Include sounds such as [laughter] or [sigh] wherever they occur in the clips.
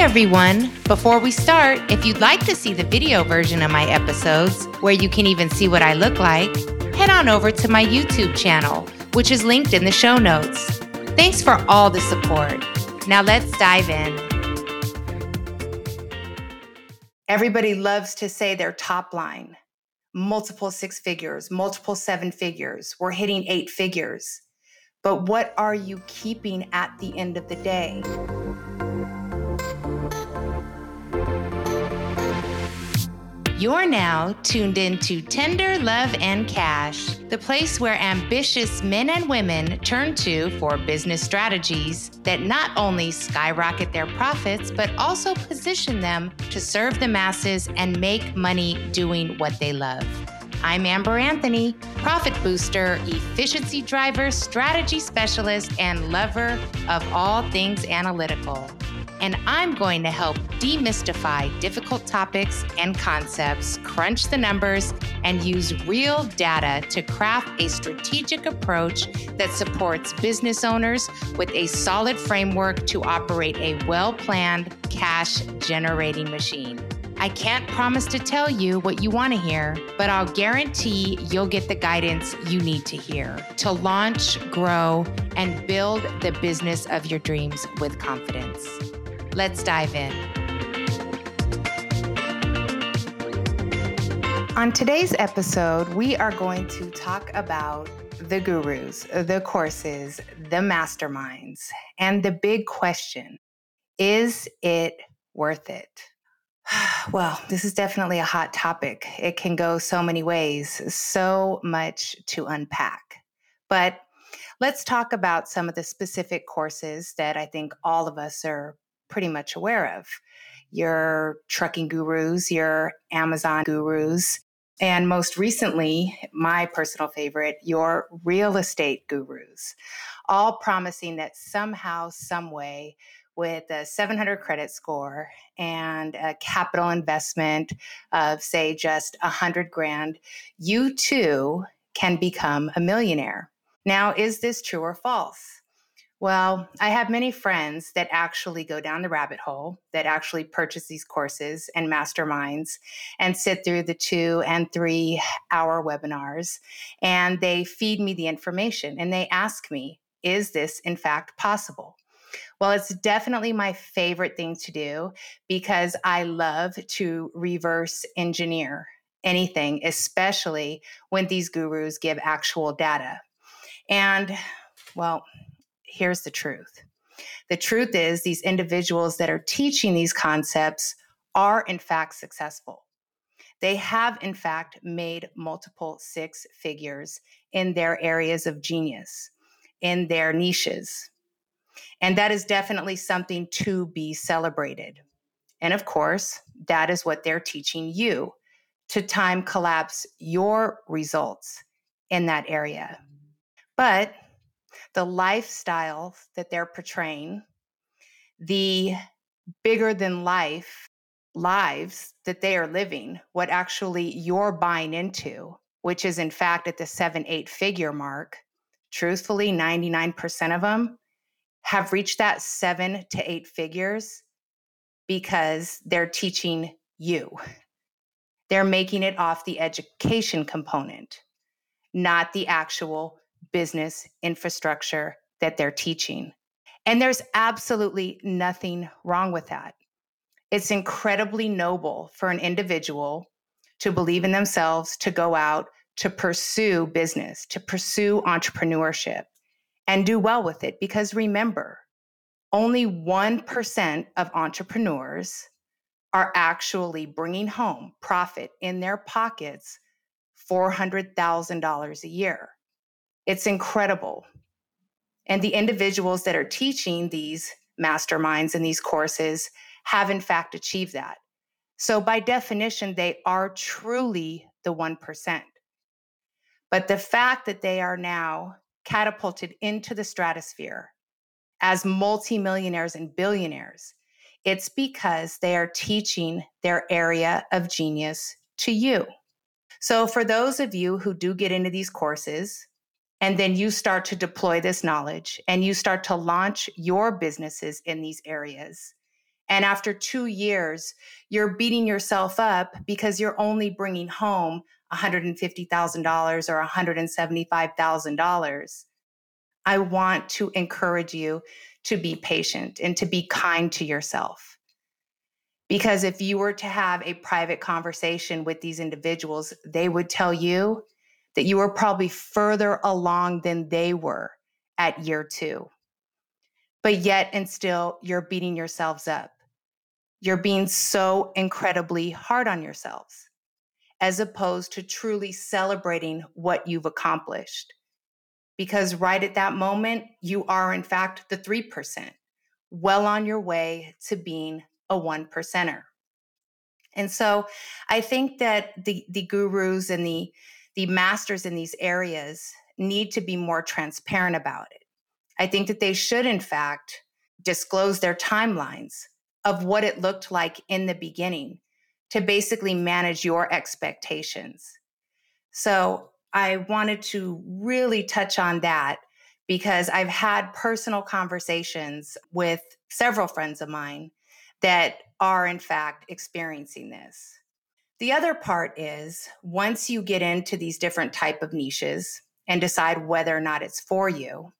everyone. Before we start, if you'd like to see the video version of my episodes, where you can even see what I look like, head on over to my YouTube channel, which is linked in the show notes. Thanks for all the support. Now let's dive in. Everybody loves to say their top line multiple six figures, multiple seven figures. We're hitting eight figures. But what are you keeping at the end of the day? You're now tuned into Tender Love and Cash, the place where ambitious men and women turn to for business strategies that not only skyrocket their profits, but also position them to serve the masses and make money doing what they love. I'm Amber Anthony, profit booster, efficiency driver, strategy specialist, and lover of all things analytical and I'm going to help demystify difficult topics and concepts, crunch the numbers, and use real data to craft a strategic approach that supports business owners with a solid framework to operate a well planned cash generating machine. I can't promise to tell you what you want to hear, but I'll guarantee you'll get the guidance you need to hear to launch, grow, and build the business of your dreams with confidence. Let's dive in. On today's episode, we are going to talk about the gurus, the courses, the masterminds, and the big question is it worth it? [sighs] Well, this is definitely a hot topic. It can go so many ways, so much to unpack. But let's talk about some of the specific courses that I think all of us are pretty much aware of your trucking gurus, your Amazon gurus, and most recently, my personal favorite, your real estate gurus, all promising that somehow, some way, with a 700 credit score and a capital investment of, say, just 100 grand, you too can become a millionaire. Now, is this true or false? Well, I have many friends that actually go down the rabbit hole, that actually purchase these courses and masterminds and sit through the two and three hour webinars. And they feed me the information and they ask me, is this in fact possible? Well, it's definitely my favorite thing to do because I love to reverse engineer anything, especially when these gurus give actual data. And well, here's the truth the truth is, these individuals that are teaching these concepts are, in fact, successful. They have, in fact, made multiple six figures in their areas of genius, in their niches. And that is definitely something to be celebrated. And of course, that is what they're teaching you to time collapse your results in that area. But the lifestyle that they're portraying, the bigger than life lives that they are living, what actually you're buying into, which is in fact at the seven, eight figure mark. Truthfully, 99% of them have reached that seven to eight figures because they're teaching you. They're making it off the education component, not the actual business infrastructure that they're teaching. And there's absolutely nothing wrong with that. It's incredibly noble for an individual to believe in themselves, to go out, to pursue business, to pursue entrepreneurship, and do well with it. Because remember, only 1% of entrepreneurs are actually bringing home profit in their pockets $400,000 a year. It's incredible. And the individuals that are teaching these masterminds and these courses have, in fact, achieved that. So, by definition, they are truly the 1%. But the fact that they are now catapulted into the stratosphere as multimillionaires and billionaires, it's because they are teaching their area of genius to you. So, for those of you who do get into these courses, and then you start to deploy this knowledge and you start to launch your businesses in these areas. And after two years, you're beating yourself up because you're only bringing home $150,000 or $175,000. I want to encourage you to be patient and to be kind to yourself. Because if you were to have a private conversation with these individuals, they would tell you that you were probably further along than they were at year two. But yet, and still, you're beating yourselves up. You're being so incredibly hard on yourselves, as opposed to truly celebrating what you've accomplished because right at that moment, you are in fact the 3%, well on your way to being a one percenter. And so I think that the, the gurus and the, the masters in these areas need to be more transparent about it. I think that they should, in fact, disclose their timelines of what it looked like in the beginning to basically manage your expectations. So I wanted to really touch on that because I've had personal conversations with several friends of mine that are, in fact, experiencing this. The other part is once you get into these different type of niches and decide whether or not it's for you,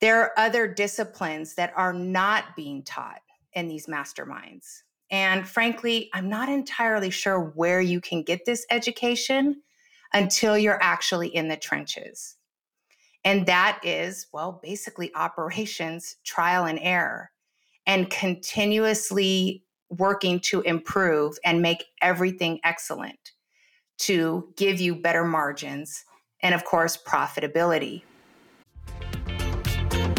there are other disciplines that are not being taught in these masterminds. And frankly, I'm not entirely sure where you can get this education until you're actually in the trenches. And that is, well, basically operations, trial and error, and continuously working to improve and make everything excellent to give you better margins and, of course, profitability.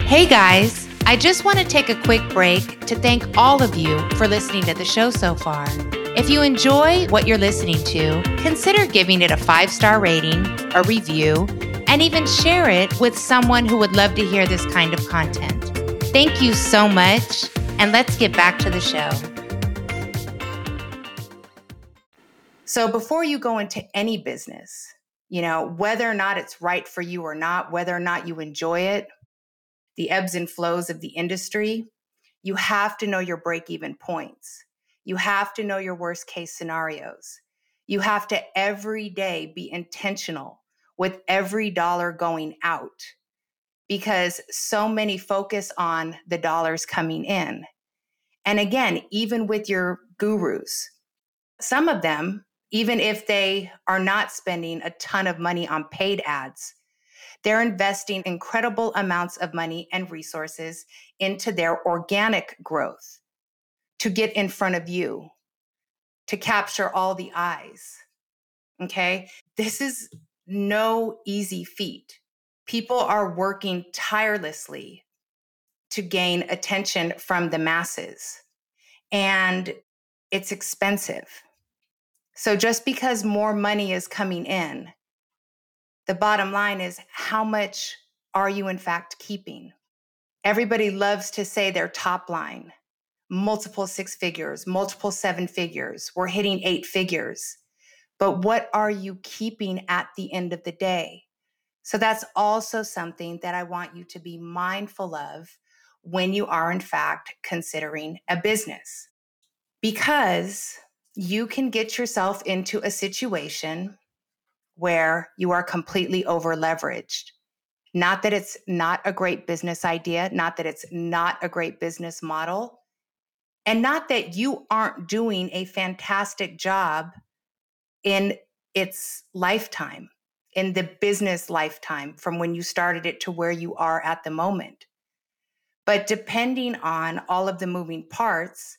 Hey guys, I just want to take a quick break to thank all of you for listening to the show so far. If you enjoy what you're listening to, consider giving it a five star rating, a review, and even share it with someone who would love to hear this kind of content. Thank you so much, and let's get back to the show. So, before you go into any business, you know, whether or not it's right for you or not, whether or not you enjoy it, the ebbs and flows of the industry, you have to know your break even points. You have to know your worst case scenarios. You have to every day be intentional with every dollar going out because so many focus on the dollars coming in. And again, even with your gurus, some of them, even if they are not spending a ton of money on paid ads, they're investing incredible amounts of money and resources into their organic growth to get in front of you, to capture all the eyes. Okay. This is no easy feat. People are working tirelessly to gain attention from the masses, and it's expensive. So, just because more money is coming in, the bottom line is how much are you in fact keeping? Everybody loves to say their top line multiple six figures, multiple seven figures. We're hitting eight figures. But what are you keeping at the end of the day? So that's also something that I want you to be mindful of when you are, in fact, considering a business. Because you can get yourself into a situation where you are completely over leveraged. Not that it's not a great business idea, not that it's not a great business model, and not that you aren't doing a fantastic job in its lifetime, in the business lifetime from when you started it to where you are at the moment. But depending on all of the moving parts,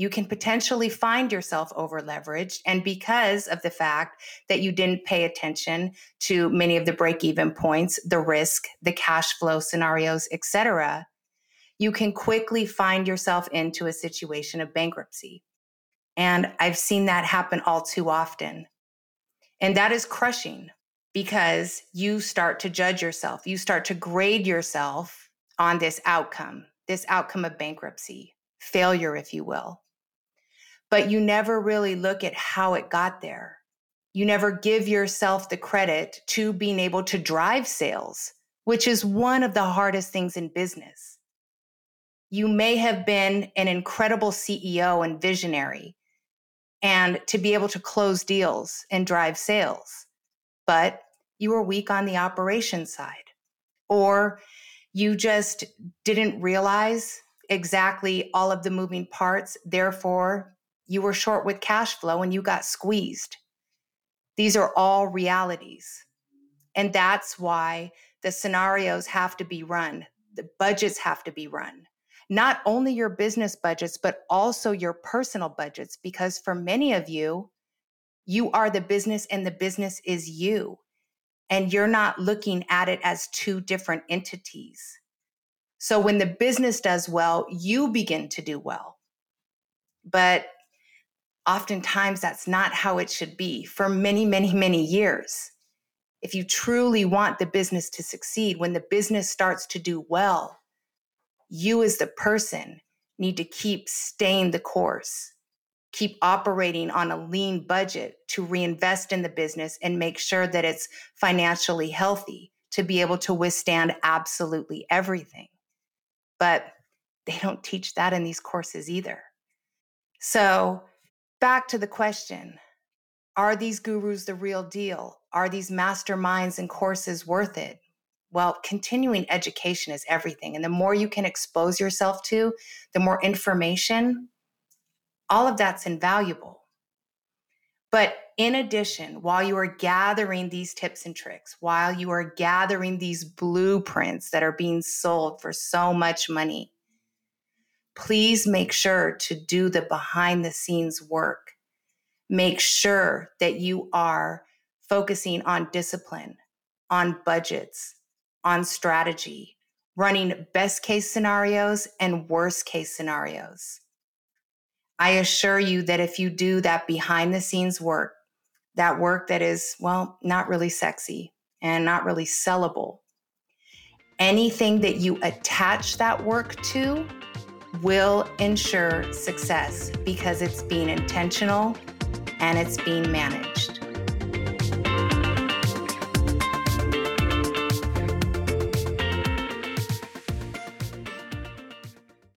you can potentially find yourself over leveraged. And because of the fact that you didn't pay attention to many of the break even points, the risk, the cash flow scenarios, et cetera, you can quickly find yourself into a situation of bankruptcy. And I've seen that happen all too often. And that is crushing because you start to judge yourself, you start to grade yourself on this outcome, this outcome of bankruptcy, failure, if you will. But you never really look at how it got there. You never give yourself the credit to being able to drive sales, which is one of the hardest things in business You may have been an incredible CEO and visionary and to be able to close deals and drive sales, but you were weak on the operation side. Or you just didn't realize exactly all of the moving parts. Therefore, you were short with cash flow and you got squeezed. These are all realities. And that's why the scenarios have to be run, the budgets have to be run. Not only your business budgets, but also your personal budgets, because for many of you, you are the business and the business is you. And you're not looking at it as two different entities. So when the business does well, you begin to do well. But oftentimes that's not how it should be for many, many, many years. If you truly want the business to succeed, when the business starts to do well, you as the person need to keep staying the course, keep operating on a lean budget to reinvest in the business and make sure that it's financially healthy to be able to withstand absolutely everything. But they don't teach that in these courses either. So, back to the question are these gurus the real deal? Are these masterminds and courses worth it? Well, continuing education is everything. And the more you can expose yourself to, the more information, all of that's invaluable. But in addition, while you are gathering these tips and tricks, while you are gathering these blueprints that are being sold for so much money, please make sure to do the behind the scenes work. Make sure that you are focusing on discipline, on budgets, on strategy, running best case scenarios and worst case scenarios. I assure you that if you do that behind the scenes work, that work that is, well, not really sexy and not really sellable, anything that you attach that work to will ensure success because it's being intentional and it's being managed.